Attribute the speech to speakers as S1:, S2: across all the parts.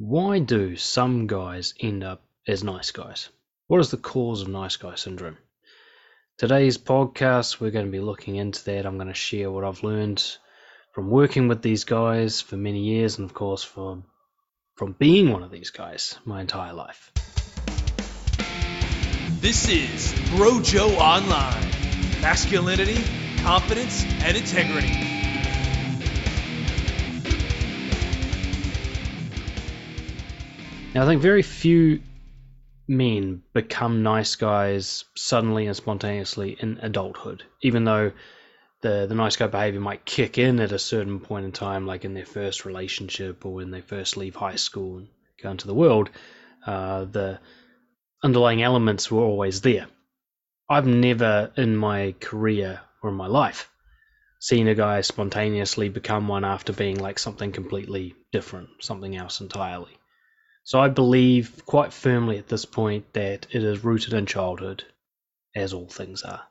S1: Why do some guys end up as nice guys? What is the cause of nice guy syndrome? Today's podcast, we're going to be looking into that. I'm going to share what I've learned from working with these guys for many years, and of course, from from being one of these guys my entire life.
S2: This is Brojo Online masculinity, confidence, and integrity.
S1: Now, I think very few men become nice guys suddenly and spontaneously in adulthood, even though the, the nice guy behavior might kick in at a certain point in time, like in their first relationship or when they first leave high school and go into the world. Uh, the underlying elements were always there. I've never in my career or in my life seen a guy spontaneously become one after being like something completely different, something else entirely. So I believe quite firmly at this point that it is rooted in childhood, as all things are.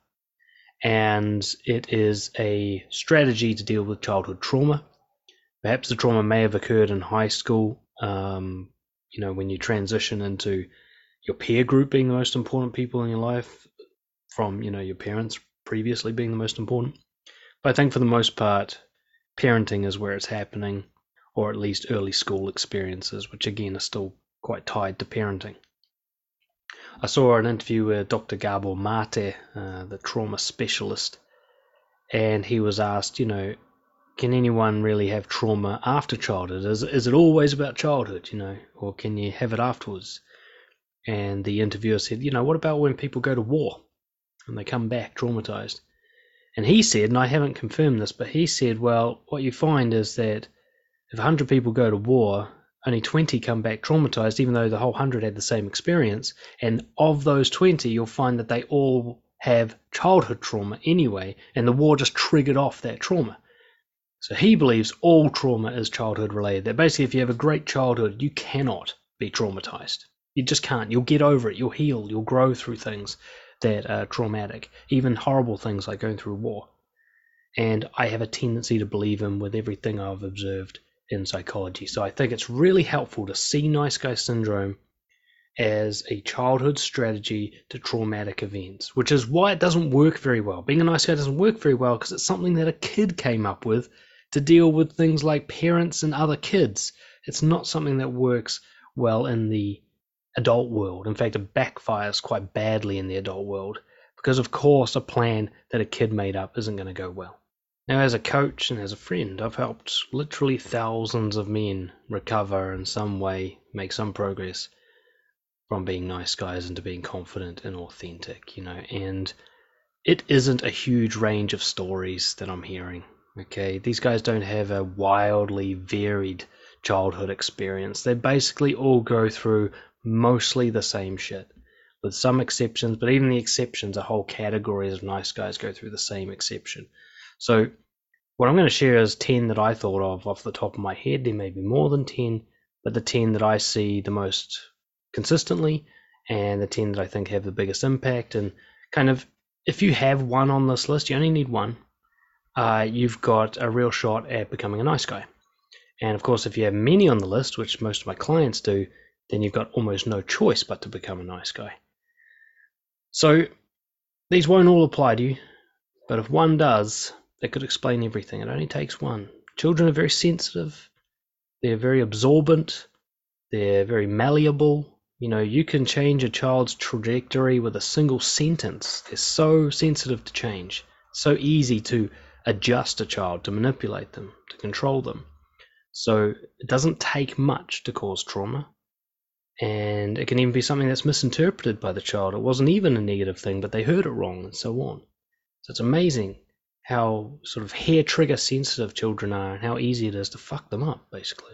S1: And it is a strategy to deal with childhood trauma. Perhaps the trauma may have occurred in high school, um, you know, when you transition into your peer group being the most important people in your life from, you know, your parents previously being the most important. But I think for the most part, parenting is where it's happening or at least early school experiences, which again are still quite tied to parenting. I saw an interview with Dr. Gabor Mate, uh, the trauma specialist, and he was asked, you know, can anyone really have trauma after childhood? Is, is it always about childhood, you know, or can you have it afterwards? And the interviewer said, you know, what about when people go to war and they come back traumatized? And he said, and I haven't confirmed this, but he said, well, what you find is that if 100 people go to war, only 20 come back traumatized, even though the whole 100 had the same experience. And of those 20, you'll find that they all have childhood trauma anyway, and the war just triggered off that trauma. So he believes all trauma is childhood related. That basically, if you have a great childhood, you cannot be traumatized. You just can't. You'll get over it. You'll heal. You'll grow through things that are traumatic, even horrible things like going through war. And I have a tendency to believe him with everything I've observed in psychology. So I think it's really helpful to see nice guy syndrome as a childhood strategy to traumatic events, which is why it doesn't work very well. Being a nice guy doesn't work very well because it's something that a kid came up with to deal with things like parents and other kids. It's not something that works well in the adult world. In fact, it backfires quite badly in the adult world because, of course, a plan that a kid made up isn't going to go well. Now, as a coach and as a friend, I've helped literally thousands of men recover in some way, make some progress from being nice guys into being confident and authentic, you know. And it isn't a huge range of stories that I'm hearing. Okay, these guys don't have a wildly varied childhood experience. They basically all go through mostly the same shit, with some exceptions, but even the exceptions, a whole category of nice guys go through the same exception. So what I'm going to share is 10 that I thought of off the top of my head. There may be more than 10, but the 10 that I see the most consistently and the 10 that I think have the biggest impact. And kind of, if you have one on this list, you only need one, uh, you've got a real shot at becoming a nice guy. And of course, if you have many on the list, which most of my clients do, then you've got almost no choice but to become a nice guy. So these won't all apply to you, but if one does, that could explain everything. It only takes one. Children are very sensitive. They're very absorbent. They're very malleable. You know, you can change a child's trajectory with a single sentence. They're so sensitive to change. So easy to adjust a child, to manipulate them, to control them. So it doesn't take much to cause trauma. And it can even be something that's misinterpreted by the child. It wasn't even a negative thing, but they heard it wrong and so on. So it's amazing how sort of hair trigger sensitive children are and how easy it is to fuck them up, basically.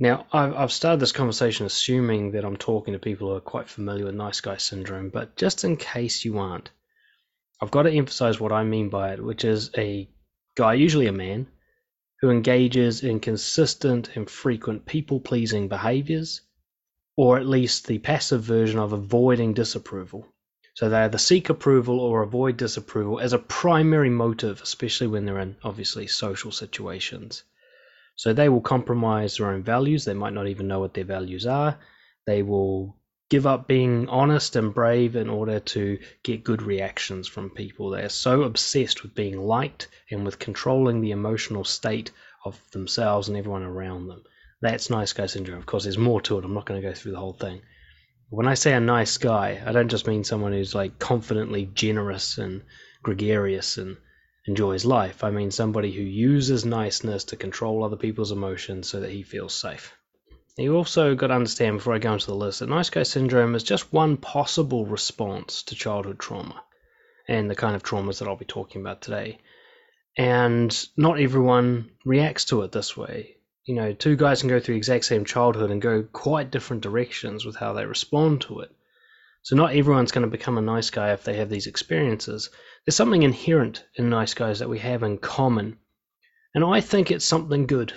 S1: Now, I've started this conversation assuming that I'm talking to people who are quite familiar with nice guy syndrome, but just in case you aren't, I've got to emphasize what I mean by it, which is a guy, usually a man, who engages in consistent and frequent people pleasing behaviors, or at least the passive version of avoiding disapproval. So they either seek approval or avoid disapproval as a primary motive, especially when they're in obviously social situations. So they will compromise their own values. They might not even know what their values are. They will give up being honest and brave in order to get good reactions from people. They are so obsessed with being liked and with controlling the emotional state of themselves and everyone around them. That's nice guy syndrome. Of course, there's more to it. I'm not going to go through the whole thing. When I say a nice guy, I don't just mean someone who's like confidently generous and gregarious and enjoys life. I mean somebody who uses niceness to control other people's emotions so that he feels safe. You also got to understand before I go into the list that nice guy syndrome is just one possible response to childhood trauma and the kind of traumas that I'll be talking about today. And not everyone reacts to it this way you know, two guys can go through the exact same childhood and go quite different directions with how they respond to it. So not everyone's going to become a nice guy if they have these experiences. There's something inherent in nice guys that we have in common. And I think it's something good.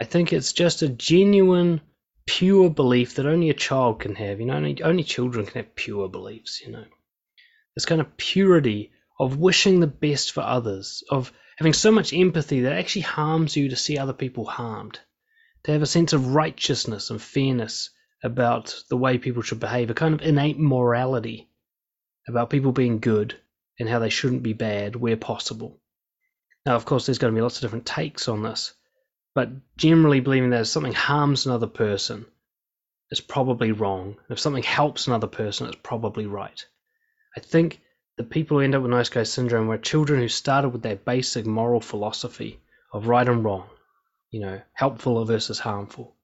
S1: I think it's just a genuine, pure belief that only a child can have. You know, only, only children can have pure beliefs, you know. This kind of purity of wishing the best for others, of having so much empathy that it actually harms you to see other people harmed, to have a sense of righteousness and fairness about the way people should behave, a kind of innate morality about people being good and how they shouldn't be bad where possible. Now, of course, there's going to be lots of different takes on this, but generally believing that if something harms another person, it's probably wrong. If something helps another person, it's probably right. I think the people who end up with nice guy syndrome were children who started with their basic moral philosophy of right and wrong, you know, helpful versus harmful.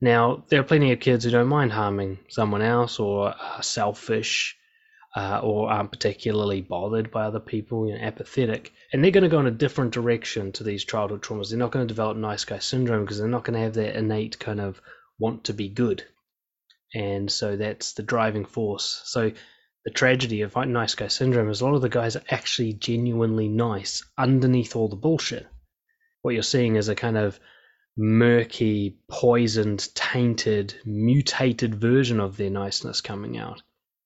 S1: Now, there are plenty of kids who don't mind harming someone else or are selfish uh, or aren't particularly bothered by other people, you know, apathetic, and they're going to go in a different direction to these childhood traumas. They're not going to develop nice guy syndrome because they're not going to have that innate kind of want to be good. And so that's the driving force. So the tragedy of nice guy syndrome is a lot of the guys are actually genuinely nice underneath all the bullshit. What you're seeing is a kind of murky, poisoned, tainted, mutated version of their niceness coming out.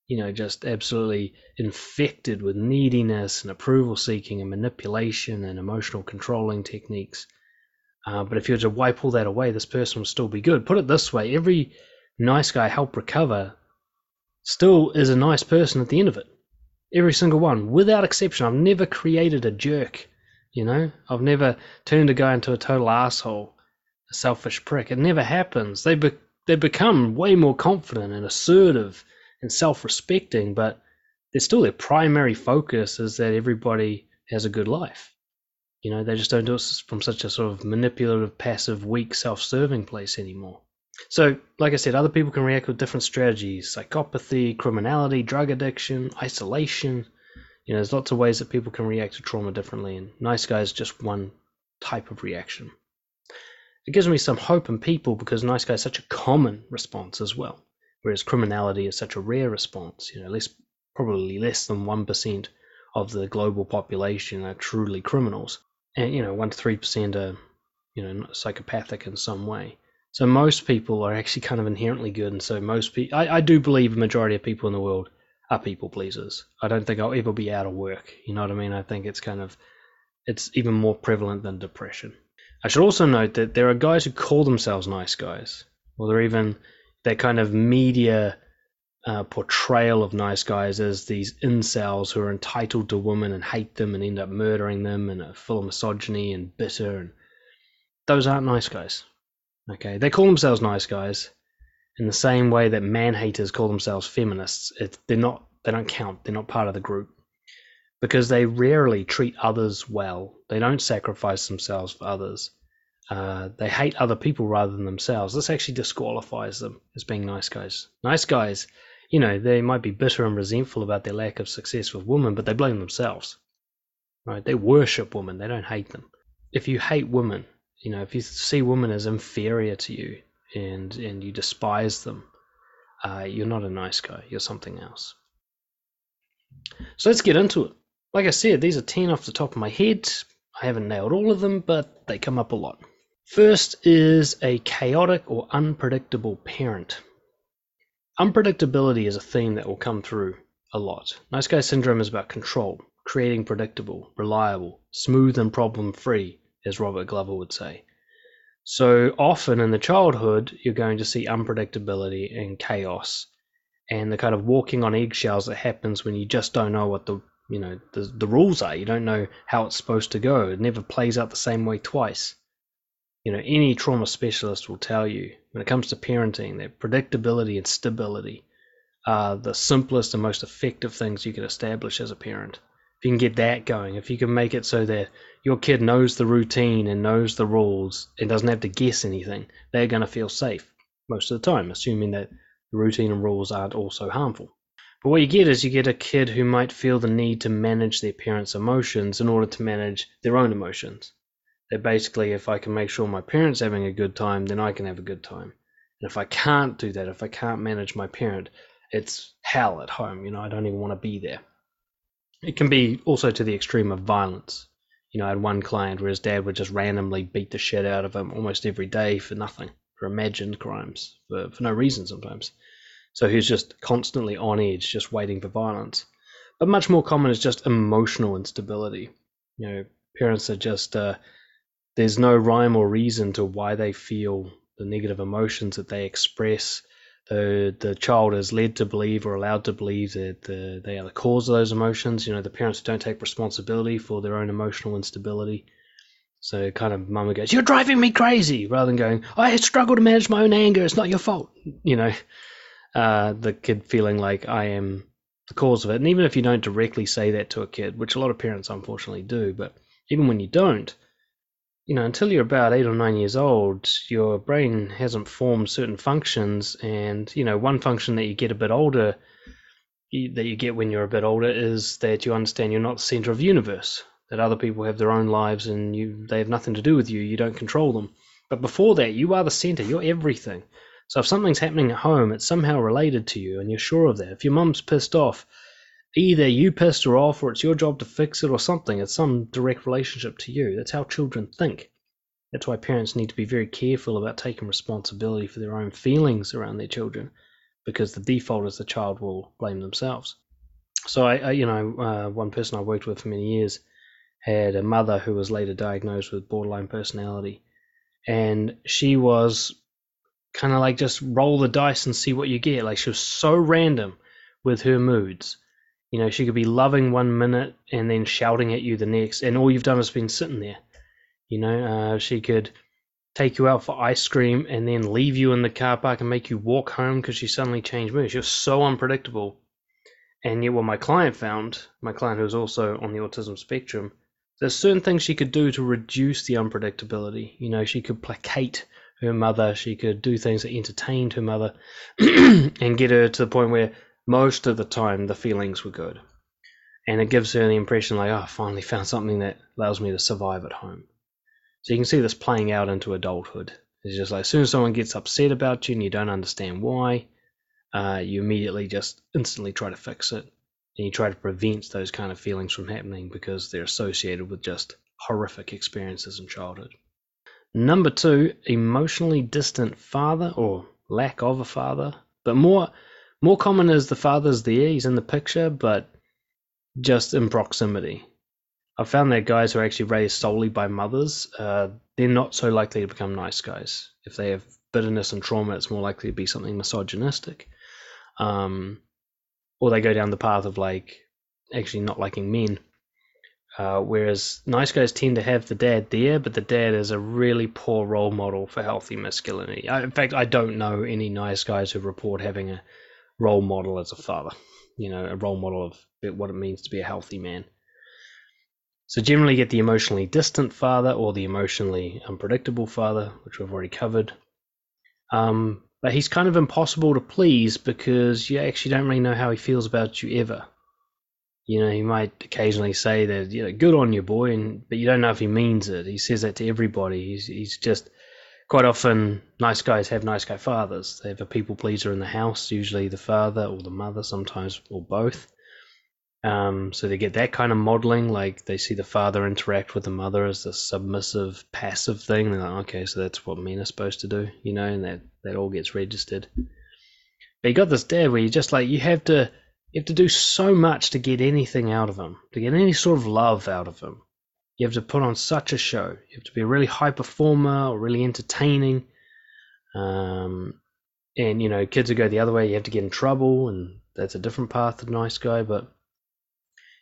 S1: You know, just absolutely infected with neediness and approval seeking and manipulation and emotional controlling techniques. Uh, but if you were to wipe all that away, this person would still be good. Put it this way every nice guy help recover still is a nice person at the end of it. Every single one, without exception. I've never created a jerk, you know? I've never turned a guy into a total asshole, a selfish prick. It never happens. They, be- they become way more confident and assertive and self respecting, but they're still their primary focus is that everybody has a good life. You know, they just don't do it from such a sort of manipulative, passive, weak, self serving place anymore. So, like I said, other people can react with different strategies psychopathy, criminality, drug addiction, isolation. You know, there's lots of ways that people can react to trauma differently, and nice guy is just one type of reaction. It gives me some hope in people because nice guy is such a common response as well, whereas criminality is such a rare response. You know, less probably less than one percent of the global population are truly criminals, and you know, one to three percent are you know psychopathic in some way. So most people are actually kind of inherently good, and so most people, I, I do believe a majority of people in the world are people pleasers. I don't think I'll ever be out of work. You know what I mean? I think it's kind of, it's even more prevalent than depression. I should also note that there are guys who call themselves nice guys, or they're even that kind of media uh, portrayal of nice guys as these incels who are entitled to women and hate them and end up murdering them and are full of misogyny and bitter and those aren't nice guys. Okay, they call themselves nice guys in the same way that man haters call themselves feminists. It, they're not. They don't count. They're not part of the group because they rarely treat others well. They don't sacrifice themselves for others. Uh, they hate other people rather than themselves. This actually disqualifies them as being nice guys. Nice guys, you know, they might be bitter and resentful about their lack of success with women, but they blame themselves. Right? They worship women. They don't hate them. If you hate women, you know, if you see women as inferior to you and and you despise them, uh, you're not a nice guy. You're something else. So let's get into it. Like I said, these are 10 off the top of my head. I haven't nailed all of them, but they come up a lot. First is a chaotic or unpredictable parent. Unpredictability is a theme that will come through a lot. Nice guy syndrome is about control, creating predictable, reliable, smooth, and problem free as Robert Glover would say. So often in the childhood, you're going to see unpredictability and chaos and the kind of walking on eggshells that happens when you just don't know what the you know the, the rules are. You don't know how it's supposed to go. It never plays out the same way twice. You know, any trauma specialist will tell you when it comes to parenting that predictability and stability are the simplest and most effective things you can establish as a parent. If you can get that going, if you can make it so that your kid knows the routine and knows the rules and doesn't have to guess anything, they're going to feel safe most of the time, assuming that the routine and rules aren't also harmful. But what you get is you get a kid who might feel the need to manage their parents' emotions in order to manage their own emotions. That basically, if I can make sure my parents having a good time, then I can have a good time. And if I can't do that, if I can't manage my parent, it's hell at home. You know, I don't even want to be there. It can be also to the extreme of violence. You know, I had one client where his dad would just randomly beat the shit out of him almost every day for nothing, for imagined crimes, for, for no reason sometimes. So he's just constantly on edge, just waiting for violence. But much more common is just emotional instability. You know, parents are just, uh, there's no rhyme or reason to why they feel the negative emotions that they express the the child is led to believe or allowed to believe that the, they are the cause of those emotions. You know, the parents don't take responsibility for their own emotional instability. So kind of mama goes, "You're driving me crazy," rather than going, "I struggle to manage my own anger. It's not your fault." You know, uh, the kid feeling like I am the cause of it. And even if you don't directly say that to a kid, which a lot of parents unfortunately do, but even when you don't, you know, until you're about eight or nine years old, your brain hasn't formed certain functions. And, you know, one function that you get a bit older, that you get when you're a bit older, is that you understand you're not the center of the universe, that other people have their own lives and you they have nothing to do with you. You don't control them. But before that, you are the center, you're everything. So if something's happening at home, it's somehow related to you and you're sure of that. If your mum's pissed off, either you pissed her off or it's your job to fix it or something. It's some direct relationship to you. That's how children think. That's why parents need to be very careful about taking responsibility for their own feelings around their children, because the default is the child will blame themselves. So I, I you know, uh, one person I worked with for many years had a mother who was later diagnosed with borderline personality, and she was kind of like just roll the dice and see what you get. Like she was so random with her moods you know, she could be loving one minute and then shouting at you the next, and all you've done is been sitting there. You know, uh, she could take you out for ice cream and then leave you in the car park and make you walk home because she suddenly changed mood. Was so unpredictable. And yet, what my client found, my client who was also on the autism spectrum, there's certain things she could do to reduce the unpredictability. You know, she could placate her mother, she could do things that entertained her mother and get her to the point where most of the time the feelings were good. And it gives her the impression like, oh, I finally found something that allows me to survive at home. So you can see this playing out into adulthood. It's just like as soon as someone gets upset about you and you don't understand why, uh, you immediately just instantly try to fix it. And you try to prevent those kind of feelings from happening because they're associated with just horrific experiences in childhood. Number two, emotionally distant father or lack of a father, but more more common is the father's there, he's in the picture, but just in proximity. I've found that guys who are actually raised solely by mothers, uh, they're not so likely to become nice guys. If they have bitterness and trauma, it's more likely to be something misogynistic. Um, or they go down the path of like actually not liking men. Uh, whereas nice guys tend to have the dad there, but the dad is a really poor role model for healthy masculinity. I, in fact, I don't know any nice guys who report having a role model as a father, you know, a role model of what it means to be a healthy man. So generally get the emotionally distant father or the emotionally unpredictable father, which we've already covered. Um, but he's kind of impossible to please because you actually don't really know how he feels about you ever. You know, he might occasionally say that, you know, good on you, boy, and but you don't know if he means it. He says that to everybody. He's he's just quite often nice guys have nice guy fathers. They have a people pleaser in the house, usually the father or the mother, sometimes or both. Um, so they get that kind of modeling, like they see the father interact with the mother as a submissive, passive thing. They're like, okay, so that's what men are supposed to do, you know, and that that all gets registered. But you got this dad where you just like you have to you have to do so much to get anything out of him, to get any sort of love out of him. You have to put on such a show. You have to be a really high performer or really entertaining. Um, and you know, kids who go the other way, you have to get in trouble, and that's a different path to nice guy. But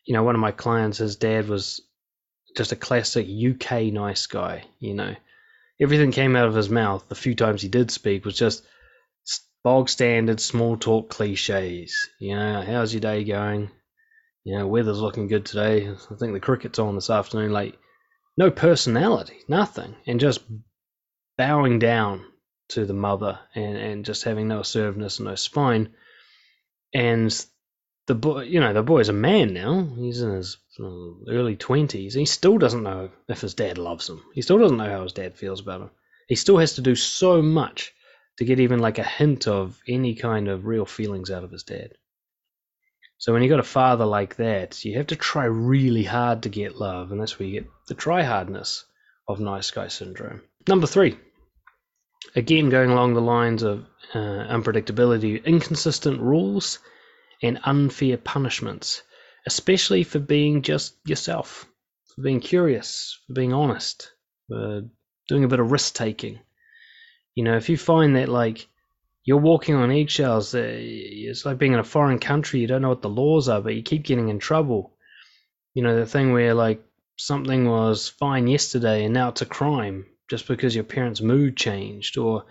S1: you know, one of my clients, his dad was just a classic UK nice guy. You know, everything came out of his mouth. The few times he did speak was just bog standard small talk cliches. You know, how's your day going? You know, weather's looking good today. I think the cricket's on this afternoon. Like, no personality, nothing, and just bowing down to the mother and, and just having no assertiveness and no spine. And the boy, you know, the boy's a man now. He's in his early twenties. He still doesn't know if his dad loves him. He still doesn't know how his dad feels about him. He still has to do so much to get even like a hint of any kind of real feelings out of his dad. So when you got a father like that, you have to try really hard to get love, and that's where you get the try hardness of nice guy syndrome. Number three, again going along the lines of uh, unpredictability, inconsistent rules and unfair punishments, especially for being just yourself, for being curious, for being honest, for doing a bit of risk taking. You know, if you find that like you're walking on eggshells. Uh, it's like being in a foreign country. You don't know what the laws are, but you keep getting in trouble. You know, the thing where like something was fine yesterday and now it's a crime just because your parents' mood changed. Or,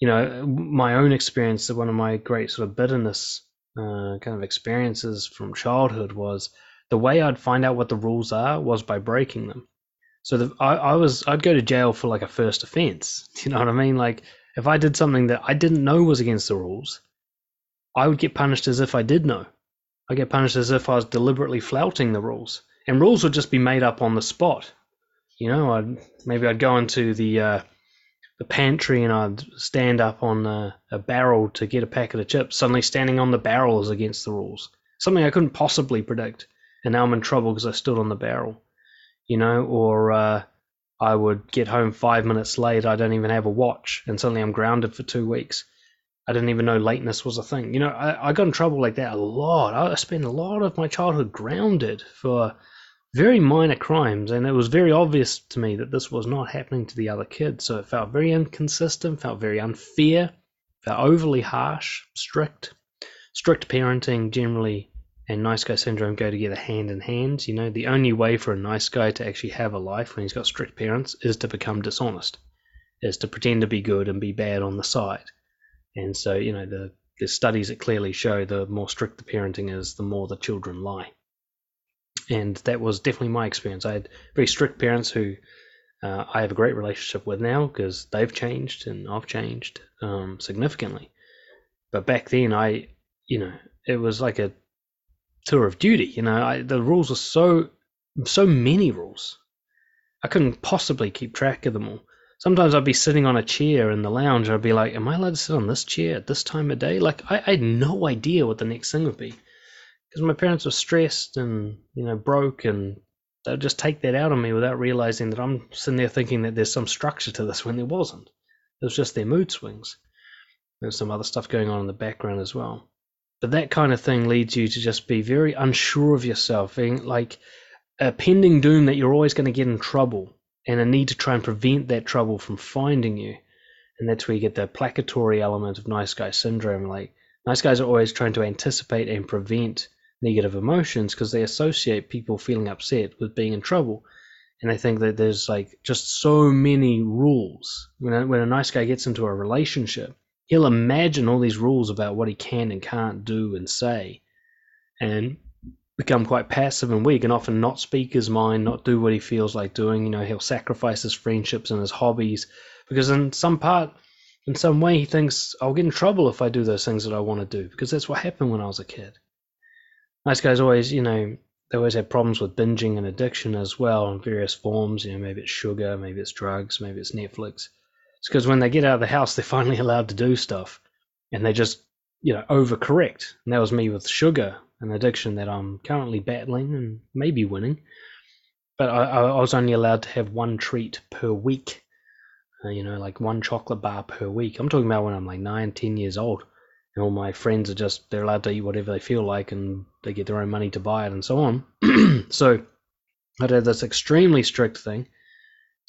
S1: you know, my own experience, one of my great sort of bitterness uh, kind of experiences from childhood was the way I'd find out what the rules are was by breaking them. So the, I, I was I'd go to jail for like a first offense. You know what I mean? Like if I did something that I didn't know was against the rules, I would get punished as if I did know. I get punished as if I was deliberately flouting the rules, and rules would just be made up on the spot. You know, I'd maybe I'd go into the uh, the pantry and I'd stand up on a, a barrel to get a packet of chips. Suddenly, standing on the barrel is against the rules. Something I couldn't possibly predict, and now I'm in trouble because I stood on the barrel. You know, or uh, I would get home five minutes late. I don't even have a watch, and suddenly I'm grounded for two weeks. I didn't even know lateness was a thing. You know, I, I got in trouble like that a lot. I spent a lot of my childhood grounded for very minor crimes, and it was very obvious to me that this was not happening to the other kids. So it felt very inconsistent, felt very unfair, felt overly harsh, strict. Strict parenting generally and nice guy syndrome go together hand in hand. You know, the only way for a nice guy to actually have a life when he's got strict parents is to become dishonest, is to pretend to be good and be bad on the side. And so, you know, the, the studies that clearly show the more strict the parenting is, the more the children lie. And that was definitely my experience. I had very strict parents who uh, I have a great relationship with now because they've changed and I've changed um, significantly. But back then, I, you know, it was like a tour of duty. You know, I, the rules were so so many rules. I couldn't possibly keep track of them all. Sometimes I'd be sitting on a chair in the lounge. I'd be like, "Am I allowed to sit on this chair at this time of day?" Like I, I had no idea what the next thing would be, because my parents were stressed and you know broke, and they'd just take that out on me without realizing that I'm sitting there thinking that there's some structure to this when there wasn't. It was just their mood swings. There's some other stuff going on in the background as well. But that kind of thing leads you to just be very unsure of yourself, being like a pending doom that you're always going to get in trouble and a need to try and prevent that trouble from finding you. And that's where you get the placatory element of nice guy syndrome. Like, nice guys are always trying to anticipate and prevent negative emotions because they associate people feeling upset with being in trouble. And they think that there's like just so many rules. When a, when a nice guy gets into a relationship, he'll imagine all these rules about what he can and can't do and say and become quite passive and weak and often not speak his mind, not do what he feels like doing. You know, he'll sacrifice his friendships and his hobbies because in some part, in some way, he thinks I'll get in trouble if I do those things that I want to do because that's what happened when I was a kid. Nice guys always, you know, they always have problems with binging and addiction as well in various forms. You know, maybe it's sugar, maybe it's drugs, maybe it's Netflix. It's because when they get out of the house, they're finally allowed to do stuff, and they just, you know, overcorrect. And that was me with sugar, an addiction that I'm currently battling and maybe winning. But I, I was only allowed to have one treat per week. Uh, you know, like one chocolate bar per week. I'm talking about when I'm like nine, ten years old, and all my friends are just they're allowed to eat whatever they feel like, and they get their own money to buy it, and so on. so I'd had this extremely strict thing.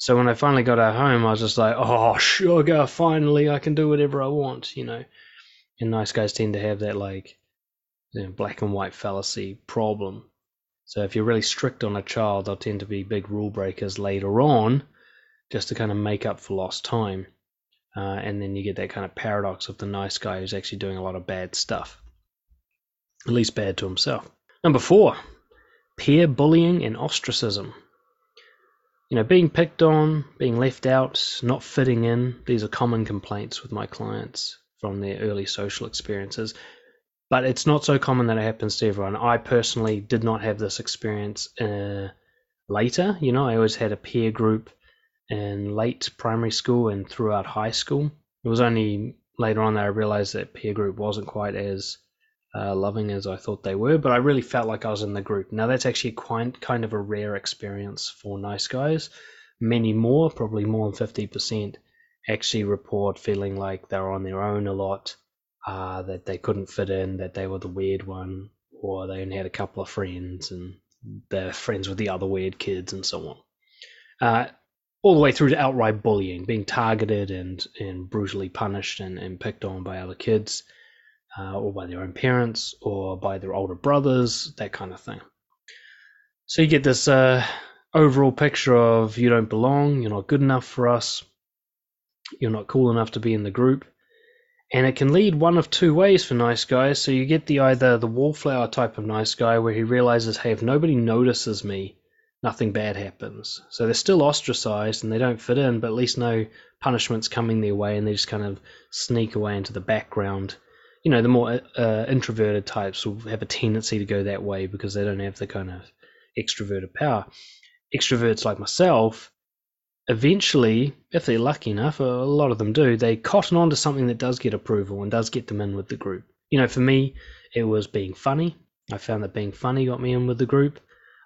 S1: So when I finally got at home, I was just like, oh, sugar, finally I can do whatever I want, you know. And nice guys tend to have that, like, you know, black and white fallacy problem. So if you're really strict on a child, they'll tend to be big rule breakers later on, just to kind of make up for lost time. Uh, and then you get that kind of paradox of the nice guy who's actually doing a lot of bad stuff, at least bad to himself. Number four, peer bullying and ostracism. You know, being picked on, being left out, not fitting in, these are common complaints with my clients from their early social experiences. But it's not so common that it happens to everyone. I personally did not have this experience uh, later. You know, I always had a peer group in late primary school and throughout high school. It was only later on that I realized that peer group wasn't quite as uh, loving as I thought they were, but I really felt like I was in the group. Now that's actually quite kind of a rare experience for nice guys. Many more, probably more than fifty percent, actually report feeling like they're on their own a lot, uh, that they couldn't fit in, that they were the weird one, or they only had a couple of friends and they're friends with the other weird kids and so on. Uh, all the way through to outright bullying, being targeted and, and brutally punished and, and picked on by other kids, uh, or by their own parents, or by their older brothers, that kind of thing. So you get this uh, overall picture of you don't belong, you're not good enough for us, you're not cool enough to be in the group. And it can lead one of two ways for nice guys. So you get the either the wallflower type of nice guy where he realizes, hey, if nobody notices me, nothing bad happens. So they're still ostracized and they don't fit in, but at least no punishment's coming their way and they just kind of sneak away into the background. You know, the more uh, introverted types will have a tendency to go that way because they don't have the kind of extroverted power. Extroverts like myself, eventually, if they're lucky enough, a lot of them do, they cotton on to something that does get approval and does get them in with the group. You know, for me, it was being funny. I found that being funny got me in with the group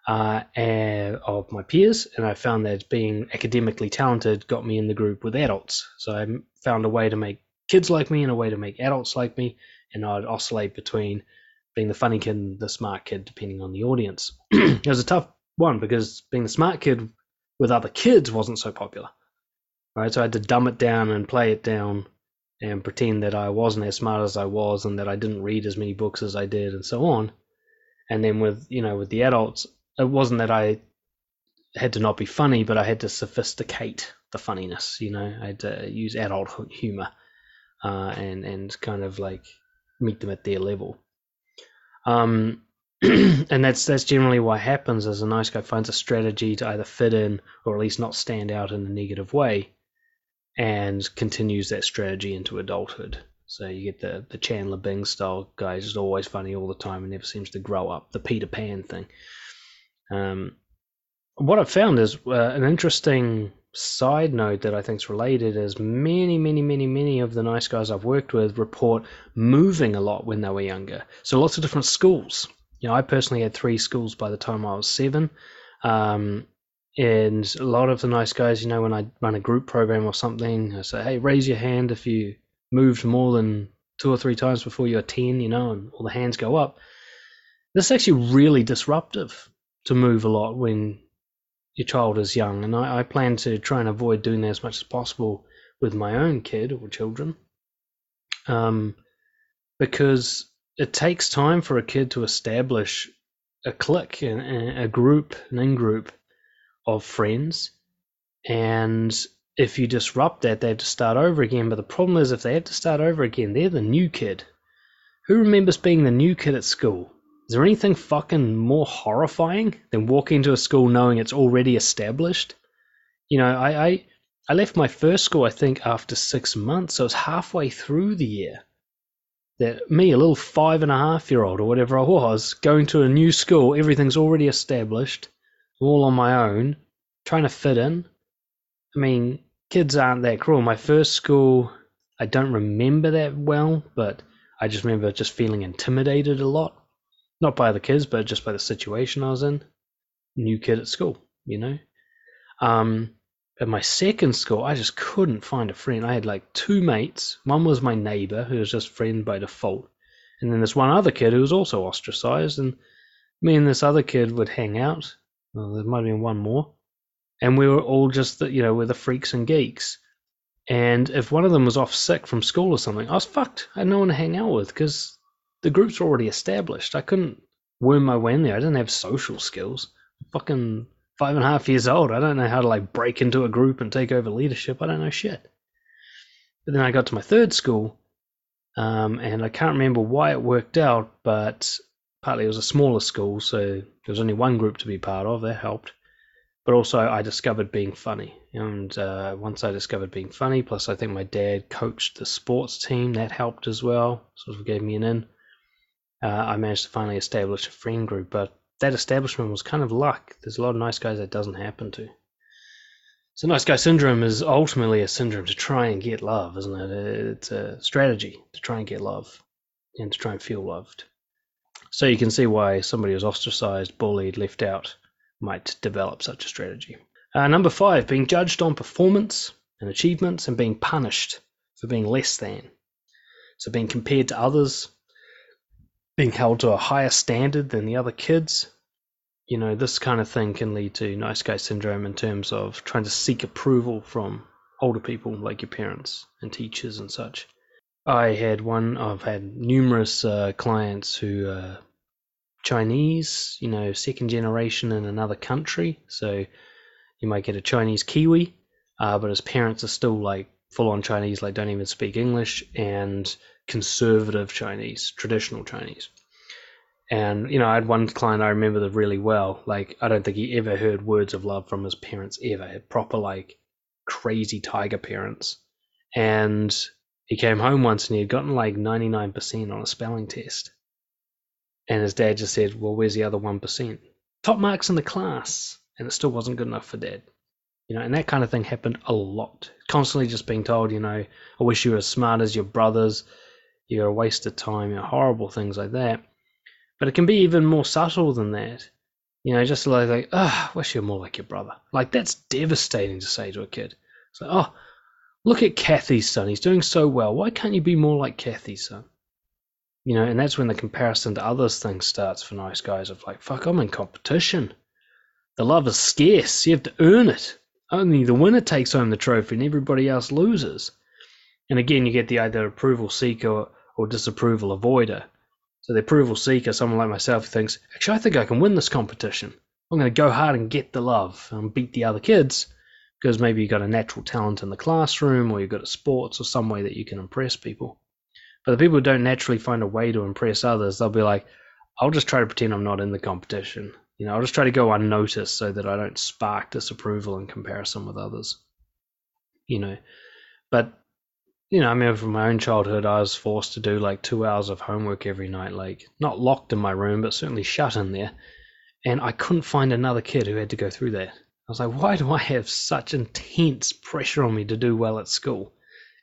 S1: uh, of my peers, and I found that being academically talented got me in the group with adults. So I found a way to make kids like me and a way to make adults like me, and I'd oscillate between being the funny kid and the smart kid, depending on the audience. it was a tough one because being the smart kid with other kids wasn't so popular, right? So I had to dumb it down and play it down and pretend that I wasn't as smart as I was and that I didn't read as many books as I did and so on. And then with you know with the adults, it wasn't that I had to not be funny, but I had to sophisticate the funniness. You know, I had to use adult humor uh, and and kind of like meet them at their level. Um, and that's that's generally what happens as a nice guy finds a strategy to either fit in or at least not stand out in a negative way, and continues that strategy into adulthood. So you get the the Chandler Bing style guy, just always funny all the time and never seems to grow up. The Peter Pan thing. Um, what I've found is uh, an interesting side note that I think is related is many, many, many, many of the nice guys I've worked with report moving a lot when they were younger. So lots of different schools. You know, I personally had three schools by the time I was seven. Um, and a lot of the nice guys, you know, when I run a group program or something, I say, hey, raise your hand if you moved more than two or three times before you're 10, you know, and all the hands go up. This is actually really disruptive to move a lot when your child is young, and I, I plan to try and avoid doing that as much as possible with my own kid or children, um, because it takes time for a kid to establish a clique, a, a group, an in-group of friends, and if you disrupt that, they have to start over again. But the problem is, if they have to start over again, they're the new kid. Who remembers being the new kid at school? Is there anything fucking more horrifying than walking into a school knowing it's already established? You know, I, I, I left my first school, I think, after six months, so it's halfway through the year. That me, a little five and a half year old or whatever I was, going to a new school, everything's already established, all on my own, trying to fit in. I mean, kids aren't that cruel. My first school, I don't remember that well, but I just remember just feeling intimidated a lot not by the kids, but just by the situation I was in. New kid at school, you know. Um, at my second school, I just couldn't find a friend. I had like two mates. One was my neighbor, who was just friend by default, and then this one other kid who was also ostracized. And me and this other kid would hang out, Well, there might have been one more, and we were all just the, you know we're the freaks and geeks. And if one of them was off sick from school or something, I was fucked. I had no one to hang out with because the groups already established. I couldn't worm my way in there. I didn't have social skills. Fucking five and a half years old. I don't know how to like break into a group and take over leadership. I don't know shit. But then I got to my third school, um, and I can't remember why it worked out, but partly it was a smaller school, so there was only one group to be part of. That helped. But also, I discovered being funny, and uh, once I discovered being funny, plus I think my dad coached the sports team, that helped as well. Sort of gave me an in. Uh, I managed to finally establish a friend group, but that establishment was kind of luck. There's a lot of nice guys that doesn't happen to. So nice guy syndrome is ultimately a syndrome to try and get love, isn't it? It's a strategy to try and get love and to try and feel loved. So you can see why somebody who's ostracized, bullied, left out might develop such a strategy. Uh, number five, being judged on performance and achievements and being punished for being less than. So being compared to others, being held to a higher standard than the other kids. You know, this kind of thing can lead to nice guy syndrome in terms of trying to seek approval from older people like your parents and teachers and such. I had one, I've had numerous uh, clients who are Chinese, you know, second generation in another country. So you might get a Chinese Kiwi, uh, but his parents are still like full on Chinese, like don't even speak English, and conservative Chinese, traditional Chinese. And you know, I had one client I remember really well. Like, I don't think he ever heard words of love from his parents ever. Had proper like crazy tiger parents, and he came home once and he had gotten like 99% on a spelling test. And his dad just said, Well, where's the other 1%? Top marks in the class. And it still wasn't good enough for dad. You know, and that kind of thing happened a lot. Constantly just being told, you know, I wish you were as smart as your brothers. You're a waste of time. You know, horrible things like that. But it can be even more subtle than that. You know, just like, like oh, I wish you were more like your brother. Like, that's devastating to say to a kid. It's like, oh, look at Kathy's son. He's doing so well. Why can't you be more like Kathy's son? You know, and that's when the comparison to others thing starts for nice guys of like, fuck, I'm in competition. The love is scarce. You have to earn it. Only the winner takes home the trophy and everybody else loses. And again, you get the either approval seeker or disapproval avoider. So the approval seeker, someone like myself, thinks, actually, I think I can win this competition. I'm going to go hard and get the love and beat the other kids because maybe you've got a natural talent in the classroom or you've got a sports or some way that you can impress people. But the people who don't naturally find a way to impress others, they'll be like, I'll just try to pretend I'm not in the competition. You know, I'll just try to go unnoticed so that I don't spark disapproval in comparison with others. You know, but you know, I remember from my own childhood, I was forced to do like two hours of homework every night, like not locked in my room, but certainly shut in there. And I couldn't find another kid who had to go through that. I was like, why do I have such intense pressure on me to do well at school?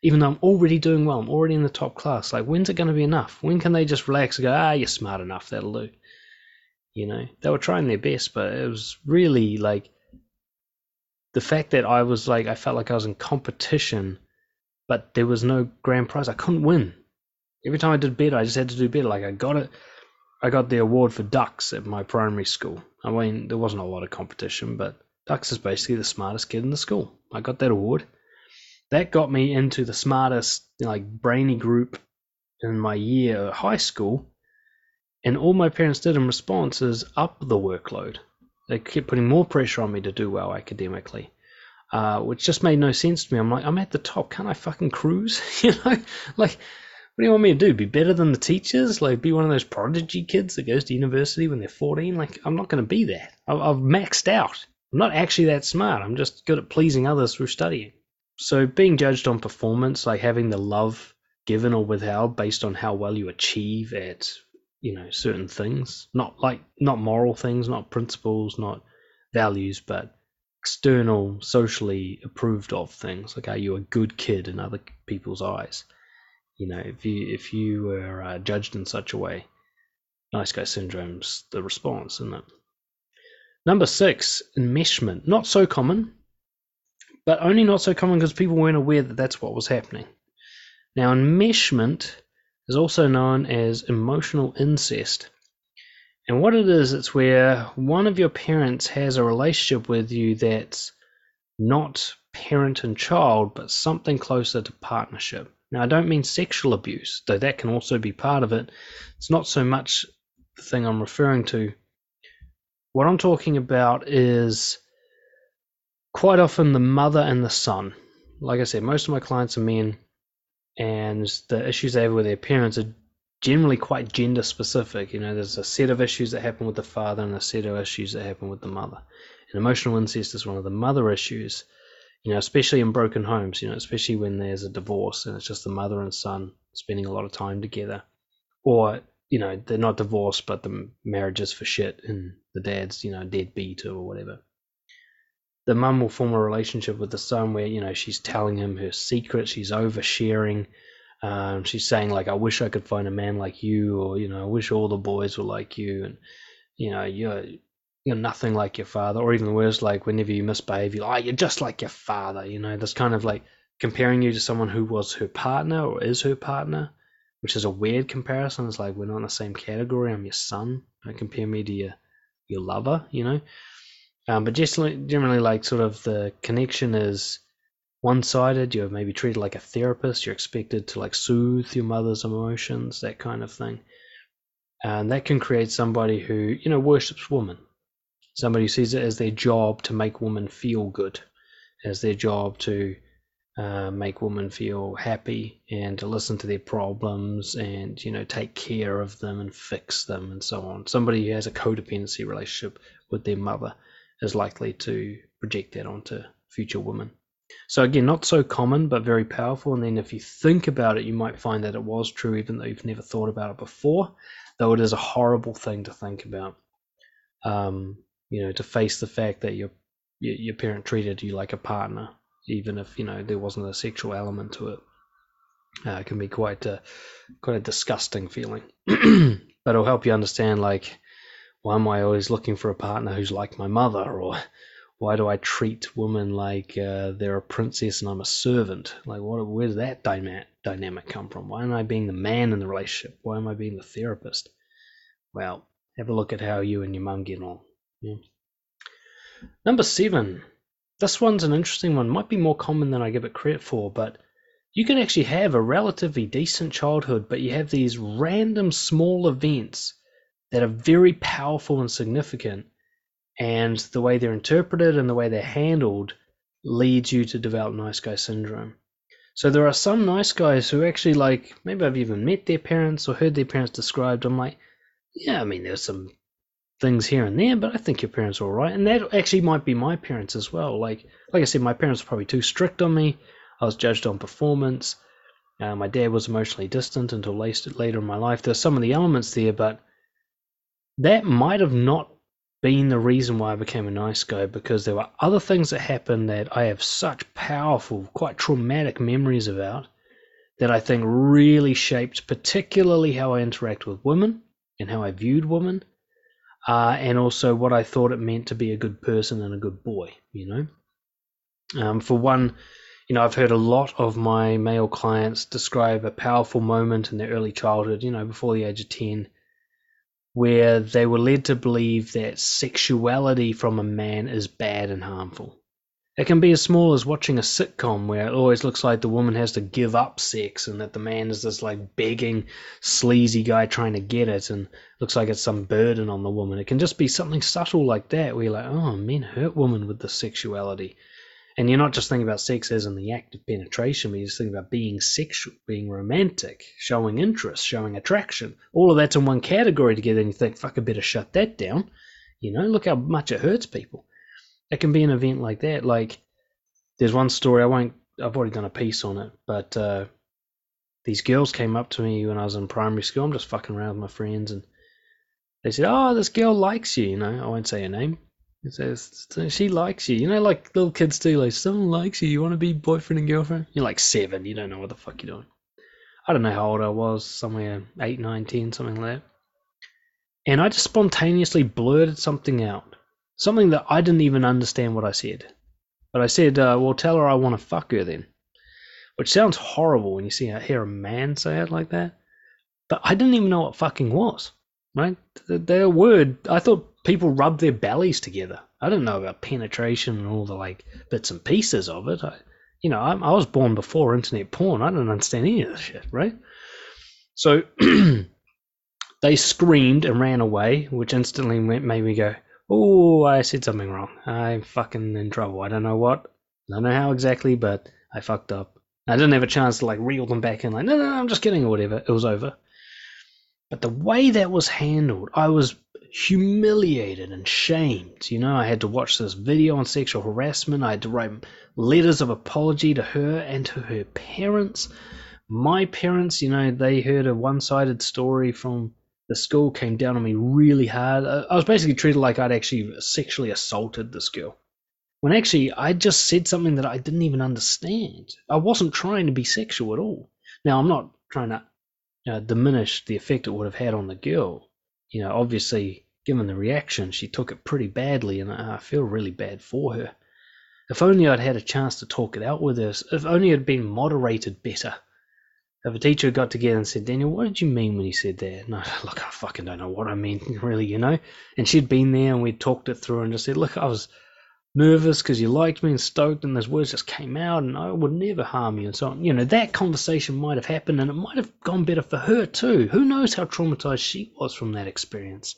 S1: Even though I'm already doing well, I'm already in the top class. Like, when's it going to be enough? When can they just relax and go, ah, you're smart enough, that'll do? You know, they were trying their best, but it was really like the fact that I was like, I felt like I was in competition but there was no grand prize. I couldn't win. Every time I did better, I just had to do better. Like I got it. I got the award for dux at my primary school. I mean, there wasn't a lot of competition, but dux is basically the smartest kid in the school. I got that award. That got me into the smartest, like brainy group in my year at high school. And all my parents did in response is up the workload. They kept putting more pressure on me to do well academically uh, which just made no sense to me. I'm like, I'm at the top. Can't I fucking cruise? you know, like, what do you want me to do? Be better than the teachers? Like, be one of those prodigy kids that goes to university when they're 14? Like, I'm not going to be that. I've, I've maxed out. I'm not actually that smart. I'm just good at pleasing others through studying. So, being judged on performance, like having the love given or withheld based on how well you achieve at, you know, certain things, not like, not moral things, not principles, not values, but external, socially approved of things. Like, are you a good kid in other people's eyes? You know, if you if you were uh, judged in such a way, nice guy syndrome's the response, isn't it? Number six, enmeshment. Not so common, but only not so common because people weren't aware that that's what was happening. Now, enmeshment is also known as emotional incest. And what it is, it's where one of your parents has a relationship with you that's not parent and child, but something closer to partnership. Now, I don't mean sexual abuse, though that can also be part of it. It's not so much the thing I'm referring to. What I'm talking about is quite often the mother and the son. Like I said, most of my clients are men, and the issues they have with their parents are generally quite gender specific. You know, there's a set of issues that happen with the father and a set of issues that happen with the mother. And emotional incest is one of the mother issues, you know, especially in broken homes, you know, especially when there's a divorce and it's just the mother and son spending a lot of time together. Or, you know, they're not divorced, but the marriage is for shit and the dad's, you know, deadbeat or whatever the mum will form a relationship with the son where you know she's telling him her secrets, she's oversharing. Um, she's saying like, "I wish I could find a man like you," or you know, "I wish all the boys were like you," and you know, you're you're nothing like your father, or even worse, like whenever you misbehave, you're like, oh, you're just like your father. You know, this kind of like comparing you to someone who was her partner or is her partner, which is a weird comparison. It's like we're not in the same category. I'm your son. Don't compare me to your your lover. You know. Um, but just generally, like sort of the connection is one-sided. You're maybe treated like a therapist. You're expected to like soothe your mother's emotions, that kind of thing. And that can create somebody who you know worships woman, somebody who sees it as their job to make women feel good, as their job to uh, make women feel happy and to listen to their problems and you know take care of them and fix them and so on. Somebody who has a codependency relationship with their mother is likely to project that onto future women. So again, not so common, but very powerful. And then if you think about it, you might find that it was true, even though you've never thought about it before. Though it is a horrible thing to think about. Um, you know, to face the fact that your your parent treated you like a partner, even if you know there wasn't a sexual element to it. Uh, it can be quite a quite a disgusting feeling. but it'll help you understand like why am I always looking for a partner who's like my mother? Or why do I treat women like uh, they're a princess and I'm a servant? Like, what? Where does that dynamic come from? Why am I being the man in the relationship? Why am I being the therapist? Well, have a look at how you and your mum get on. Yeah. Number seven. This one's an interesting one. Might be more common than I give it credit for, but you can actually have a relatively decent childhood, but you have these random small events that are very powerful and significant, and the way they're interpreted and the way they're handled leads you to develop nice guy syndrome. So there are some nice guys who actually like maybe I've even met their parents or heard their parents described. I'm like, yeah, I mean there's some things here and there, but I think your parents are all right. And that actually might be my parents as well. Like like I said, my parents were probably too strict on me. I was judged on performance. Uh, my dad was emotionally distant until later in my life. There's some of the elements there, but that might have not been the reason why I became a nice guy because there were other things that happened that I have such powerful, quite traumatic memories about that I think really shaped particularly how I interact with women and how I viewed women, uh, and also what I thought it meant to be a good person and a good boy, you know. Um, for one, you know, I've heard a lot of my male clients describe a powerful moment in their early childhood, you know, before the age of 10, where they were led to believe that sexuality from a man is bad and harmful. It can be as small as watching a sitcom where it always looks like the woman has to give up sex and that the man is this like begging, sleazy guy trying to get it and looks like it's some burden on the woman. It can just be something subtle like that where you're like, oh, men hurt women with the sexuality. And you're not just thinking about sex as in the act of penetration, but you're just thinking about being sexual, being romantic, showing interest, showing attraction. All of that's in one category together, and you think, fuck, I better shut that down. You know, look how much it hurts people. It can be an event like that. Like, there's one story, I won't, I've already done a piece on it, but uh, these girls came up to me when I was in primary school. I'm just fucking around with my friends, and they said, oh, this girl likes you, you know. I won't say her name it says she likes you. You know, like little kids do. Like someone likes you. You want to be boyfriend and girlfriend. You're like seven. You don't know what the fuck you're doing. I don't know how old I was. Somewhere eight, nine, ten, something like that. And I just spontaneously blurted something out. Something that I didn't even understand what I said. But I said, uh, "Well, tell her I want to fuck her then," which sounds horrible when you see hear a man say it like that. But I didn't even know what fucking was. right? Their word. I thought people rub their bellies together. I didn't know about penetration and all the like bits and pieces of it. I, you know, I, I was born before internet porn. I didn't understand any of this shit, right? So they screamed and ran away, which instantly made me go, "Oh, I said something wrong. I'm fucking in trouble. I don't know what. I don't know how exactly, but I fucked up." I didn't have a chance to like reel them back in, like, "No, no, no I'm just kidding," or whatever. It was over. But the way that was handled, I was humiliated and shamed. You know, I had to watch this video on sexual harassment. I had to write letters of apology to her and to her parents. My parents, you know, they heard a one sided story from the school, came down on me really hard. I was basically treated like I'd actually sexually assaulted this girl. When actually, I just said something that I didn't even understand. I wasn't trying to be sexual at all. Now, I'm not trying to diminish the effect it would have had on the girl. You know, obviously, given the reaction, she took it pretty badly, and I feel really bad for her. If only I'd had a chance to talk it out with her, if only it had been moderated better. If a teacher got together and said, Daniel, what did you mean when you said that? No, look, I fucking don't know what I mean, really, you know? And she'd been there and we'd talked it through and just said, look, I was nervous because you liked me and stoked, and those words just came out, and I would never harm you, and so on. You know, that conversation might have happened, and it might have gone better for her too. Who knows how traumatized she was from that experience?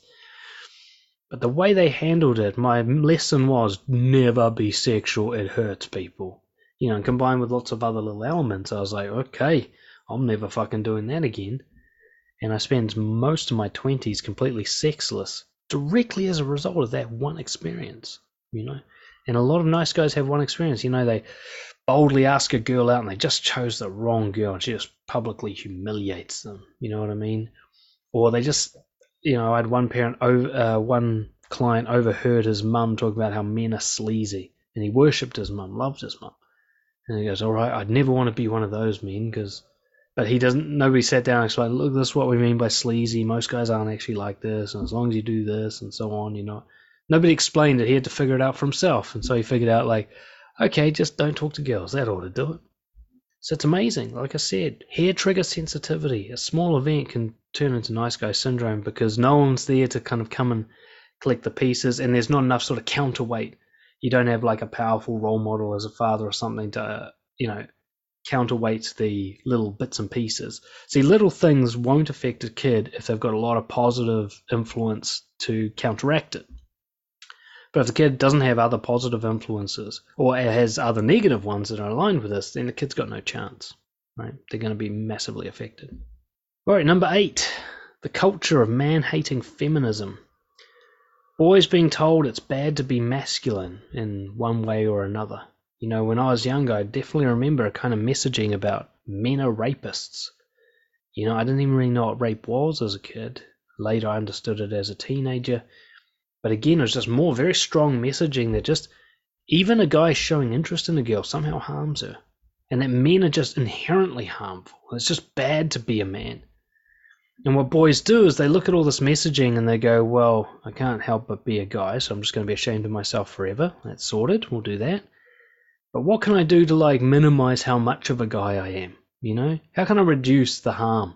S1: But the way they handled it, my lesson was never be sexual. It hurts people. You know, and combined with lots of other little elements, I was like, okay, I'm never fucking doing that again. And I spent most of my 20s completely sexless directly as a result of that one experience, you know? And a lot of nice guys have one experience. You know, they boldly ask a girl out and they just chose the wrong girl and she just publicly humiliates them. You know what I mean? Or they just, you know, I had one parent, over, uh, one client overheard his mum talk about how men are sleazy and he worshipped his mum, loved his mum. And he goes, all right, I'd never want to be one of those men because, but he doesn't, nobody sat down and explained, look, this is what we mean by sleazy. Most guys aren't actually like this. And as long as you do this and so on, you know, nobody explained it. He had to figure it out for himself. And so he figured out, like, okay, just don't talk to girls. That ought to do it. So it's amazing. Like I said, hair trigger sensitivity. A small event can turn into nice guy syndrome because no one's there to kind of come and collect the pieces, and there's not enough sort of counterweight. You don't have like a powerful role model as a father or something to, you know, counterweight the little bits and pieces. See, little things won't affect a kid if they've got a lot of positive influence to counteract it. But if the kid doesn't have other positive influences or has other negative ones that are aligned with this, then the kid's got no chance. Right? They're going to be massively affected. All right, number eight, the culture of man-hating feminism. Always being told it's bad to be masculine in one way or another. You know, when I was younger, I definitely remember a kind of messaging about men are rapists. You know, I didn't even really know what rape was as a kid. Later, I understood it as a teenager. But again, it was just more very strong messaging that just even a guy showing interest in a girl somehow harms her. And that men are just inherently harmful. It's just bad to be a man. And what boys do is they look at all this messaging and they go, well, I can't help but be a guy, so I'm just going to be ashamed of myself forever. That's sorted. We'll do that. But what can I do to like minimize how much of a guy I am? You know, how can I reduce the harm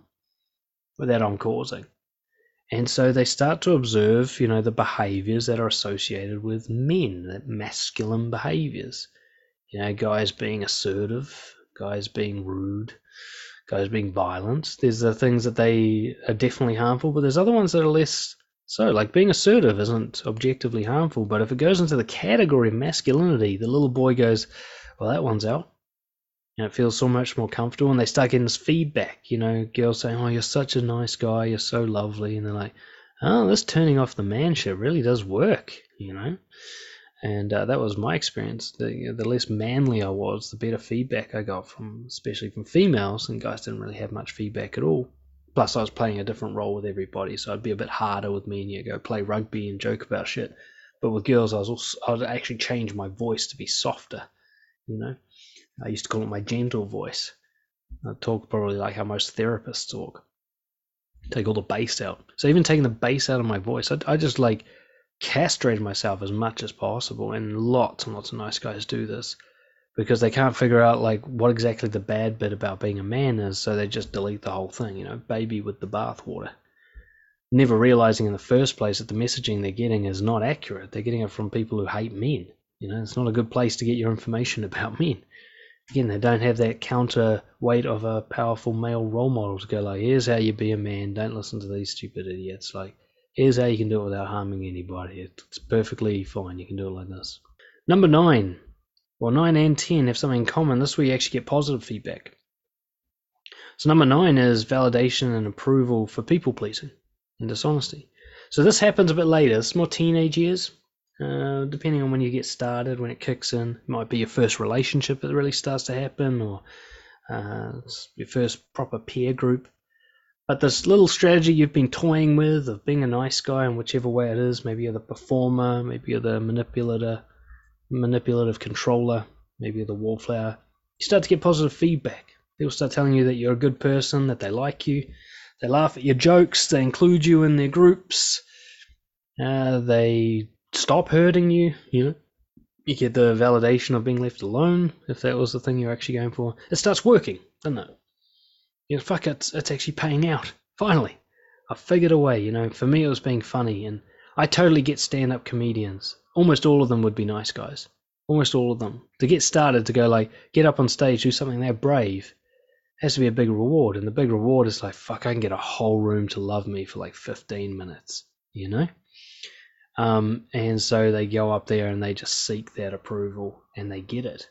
S1: that I'm causing? And so they start to observe, you know, the behaviors that are associated with men, that masculine behaviors. You know, guys being assertive, guys being rude, guys being violent. There's the things that they are definitely harmful, but there's other ones that are less so. Like being assertive isn't objectively harmful, but if it goes into the category of masculinity, the little boy goes, Well, that one's out. You know, it feels so much more comfortable, and they start getting this feedback. You know, girls saying, "Oh, you're such a nice guy. You're so lovely," and they're like, "Oh, this turning off the man shit really does work." You know, and uh, that was my experience. The, the less manly I was, the better feedback I got from, especially from females, and guys didn't really have much feedback at all. Plus, I was playing a different role with everybody, so I'd be a bit harder with me, and you go play rugby and joke about shit. But with girls, I was also, I'd actually change my voice to be softer. You know. I used to call it my gentle voice. I talk probably like how most therapists talk. Take all the bass out. So even taking the bass out of my voice, I, I just like castrated myself as much as possible. And lots and lots of nice guys do this because they can't figure out like what exactly the bad bit about being a man is. So they just delete the whole thing. You know, baby with the bathwater. never realizing in the first place that the messaging they're getting is not accurate. They're getting it from people who hate men. You know, it's not a good place to get your information about men. Again, they don't have that counterweight of a powerful male role model to go like, here's how you be a man. Don't listen to these stupid idiots. Like, here's how you can do it without harming anybody. It's perfectly fine. You can do it like this. Number nine. Well, nine and ten have something in common. This you actually get positive feedback. So number nine is validation and approval for people pleasing and dishonesty. So this happens a bit later. It's more teenage years, uh, depending on when you get started, when it kicks in. It might be your first relationship that really starts to happen, or uh, your first proper peer group. But this little strategy you've been toying with of being a nice guy in whichever way it is, maybe you're the performer, maybe you're the manipulator, manipulative controller, maybe you're the wallflower, you start to get positive feedback. People start telling you that you're a good person, that they like you, they laugh at your jokes. They include you in their groups. Uh, they stop hurting you. You know, you get the validation of being left alone. If that was the thing you're actually going for, it starts working, doesn't it? You know, fuck, it's it's actually paying out. Finally, I figured a way. You know, for me it was being funny, and I totally get stand-up comedians. Almost all of them would be nice guys. Almost all of them. To get started, to go like, get up on stage, do something they're brave has to be a big reward. And the big reward is like, fuck, I can get a whole room to love me for like 15 minutes, you know? Um, and so they go up there and they just seek that approval and they get it.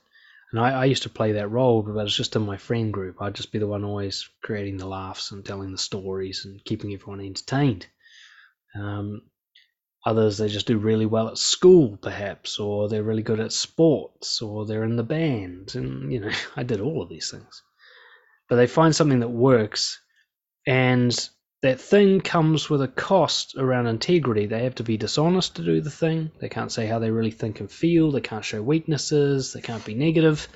S1: And I, I used to play that role, but it's just in my friend group. I'd just be the one always creating the laughs and telling the stories and keeping everyone entertained. Um, others, they just do really well at school, perhaps, or they're really good at sports, or they're in the band. And, you know, I did all of these things but they find something that works and that thing comes with a cost around integrity. They have to be dishonest to do the thing. They can't say how they really think and feel. They can't show weaknesses. They can't be negative.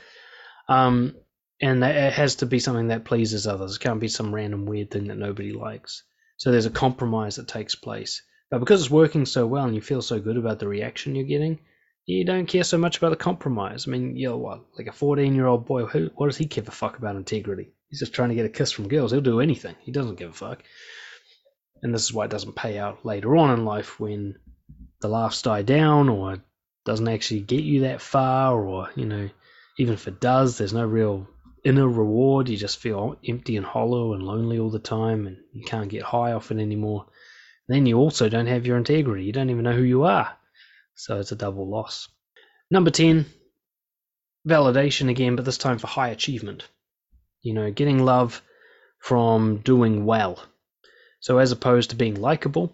S1: Um, and it has to be something that pleases others. It can't be some random weird thing that nobody likes. So there's a compromise that takes place. But because it's working so well and you feel so good about the reaction you're getting, you don't care so much about the compromise. I mean, you're what, like a 14 year old boy, who, what does he give a fuck about integrity? He's just trying to get a kiss from girls. He'll do anything. He doesn't give a fuck. And this is why it doesn't pay out later on in life when the laughs die down or doesn't actually get you that far or, you know, even if it does, there's no real inner reward. You just feel empty and hollow and lonely all the time and you can't get high off it anymore. Then you also don't have your integrity. You don't even know who you are. So it's a double loss. Number 10, validation again, but this time for high achievement. You know, getting love from doing well. So as opposed to being likable,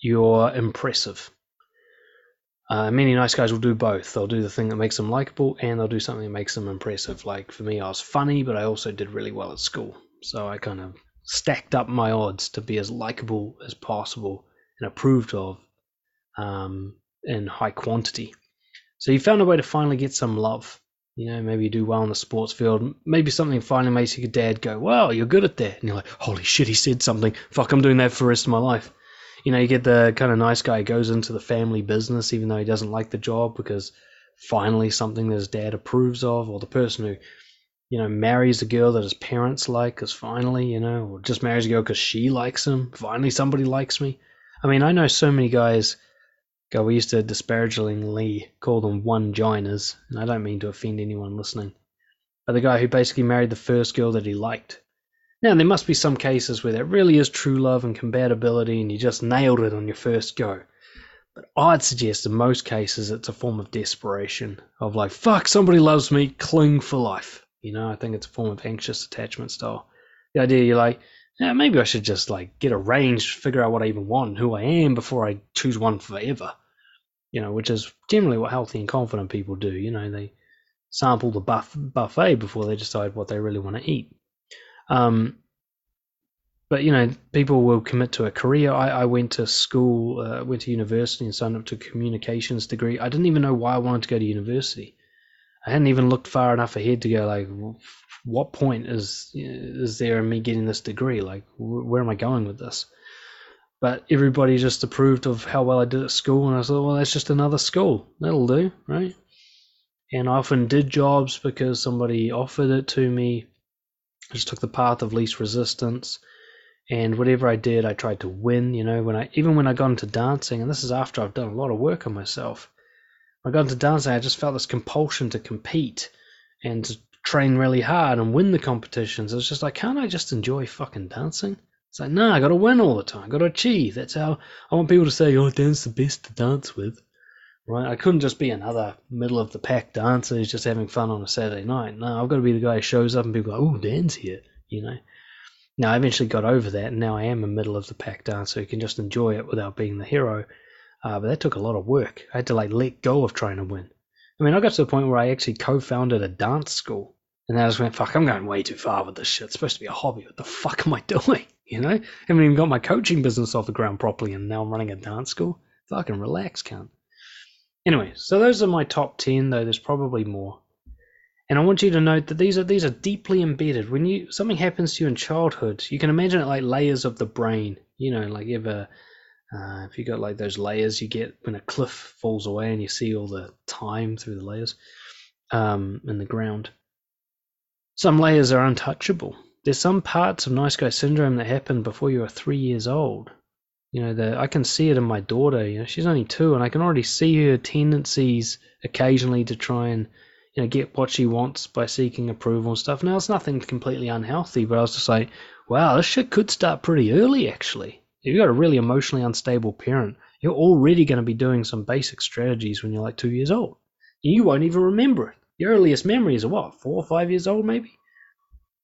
S1: you're impressive. Uh, many nice guys will do both. They'll do the thing that makes them likable, and they'll do something that makes them impressive. Like for me, I was funny, but I also did really well at school. So I kind of stacked up my odds to be as likable as possible and approved of um, in high quantity. So you found a way to finally get some love. You know, maybe you do well in the sports field. Maybe something finally makes your dad go, "Wow, you're good at that," and you're like, "Holy shit, he said something. Fuck, I'm doing that for the rest of my life." You know, you get the kind of nice guy who goes into the family business even though he doesn't like the job because finally something that his dad approves of, or the person who, you know, marries a girl that his parents like because finally, you know, or just marries a girl because she likes him. Finally, somebody likes me. I mean, I know so many guys We used to disparagingly call them one joiners, and I don't mean to offend anyone listening. But the guy who basically married the first girl that he liked. Now, there must be some cases where that really is true love and compatibility, and you just nailed it on your first go. But I'd suggest in most cases it's a form of desperation, of like, fuck, somebody loves me, cling for life. You know, I think it's a form of anxious attachment style. The idea you're like, yeah, maybe I should just like get a range, figure out what I even want, who I am before I choose one forever. You know, which is generally what healthy and confident people do. You know, they sample the buff- buffet before they decide what they really want to eat. Um, but you know, people will commit to a career. I, I went to school, uh, went to university, and signed up to a communications degree. I didn't even know why I wanted to go to university. I hadn't even looked far enough ahead to go like, what point is is there in me getting this degree? Like, where am I going with this? But everybody just approved of how well I did at school, and I thought, well, that's just another school. That'll do, right? And I often did jobs because somebody offered it to me. I just took the path of least resistance. and whatever I did, I tried to win. You know, when I even when I got into dancing, and this is after I've done a lot of work on myself. When I got into dancing, I just felt this compulsion to compete and to train really hard and win the competitions. It was just like, can't I just enjoy fucking dancing? It's like, no, I got to win all the time. I got to achieve. That's how I want people to say, oh, Dan's the best to dance with. Right? I couldn't just be another middle of the pack dancer who's just having fun on a Saturday night. No, I've got to be the guy who shows up and people go, oh, Dan's here. You know. Now I eventually got over that, and now I am a middle of the pack dancer who can just enjoy it without being the hero. Uh, but that took a lot of work. I had to like let go of trying to win. I mean, I got to the point where I actually co-founded a dance school, and I just went, "Fuck, I'm going way too far with this shit. It's supposed to be a hobby. What the fuck am I doing?" You know, I haven't even got my coaching business off the ground properly, and now I'm running a dance school. Fucking relax, cunt. Anyway, so those are my top ten. Though there's probably more. And I want you to note that these are these are deeply embedded. When you something happens to you in childhood, you can imagine it like layers of the brain. You know, like you ever uh, if you got like those layers you get when a cliff falls away and you see all the time through the layers um, in the ground. Some layers are untouchable. There's some parts of nice guy syndrome that happen before you are three years old. You know, the, I can see it in my daughter. You know, she's only two, and I can already see her tendencies occasionally to try and you know, get what she wants by seeking approval and stuff. Now, it's nothing completely unhealthy, but I was just like, wow, this shit could start pretty early, actually. If you've got a really emotionally unstable parent, you're already going to be doing some basic strategies when you're like two years old. You won't even remember it. Your earliest memories are what, four or five years old, maybe?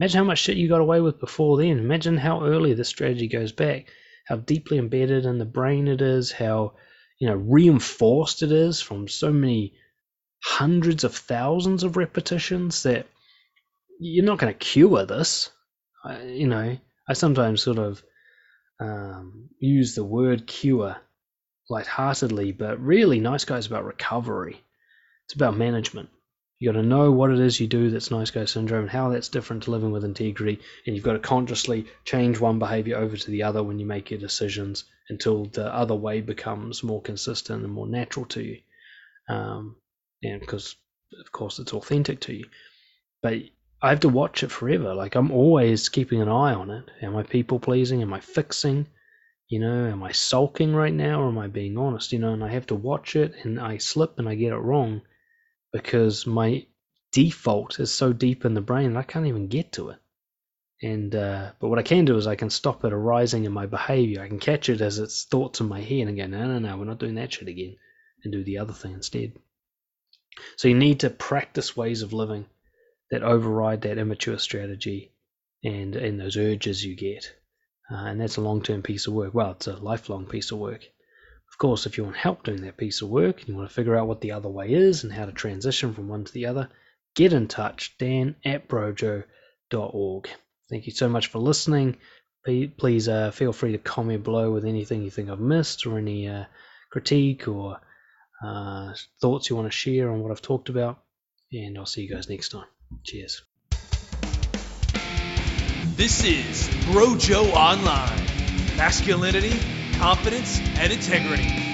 S1: Imagine how much shit you got away with before then. Imagine how early this strategy goes back, how deeply embedded in the brain it is, how you know reinforced it is from so many hundreds of thousands of repetitions that you're not going to cure this. I, you know, I sometimes sort of um, use the word cure lightheartedly, but really, Nice Guy is about recovery. It's about management. You got to know what it is you do that's nice guy syndrome and how that's different to living with integrity, and you've got to consciously change one behavior over to the other when you make your decisions until the other way becomes more consistent and more natural to you. Um, and because of course it's authentic to you. But I have to watch it forever. Like I'm always keeping an eye on it. Am I people pleasing? Am I fixing? You know, am I sulking right now or am I being honest? You know, and I have to watch it and I slip and I get it wrong because my default is so deep in the brain I can't even get to it. And uh, but what I can do is I can stop it arising in my behavior. I can catch it as it's thoughts in my head and go, no, no, no, we're not doing that shit again, and do the other thing instead. So you need to practice ways of living that override that immature strategy and and those urges you get. Uh, and that's a long-term piece of work. Well, it's a lifelong piece of work. Of course, if you want help doing that piece of work and you want to figure out what the other way is and how to transition from one to the other, get in touch, dan at brojo.org. Thank you so much for listening. Please uh, feel free to comment below with anything you think I've missed or any uh, critique or uh, thoughts you want to share on what I've talked about. And I'll see you guys next time. Cheers.
S2: This is Brojo Online masculinity, confidence, and integrity.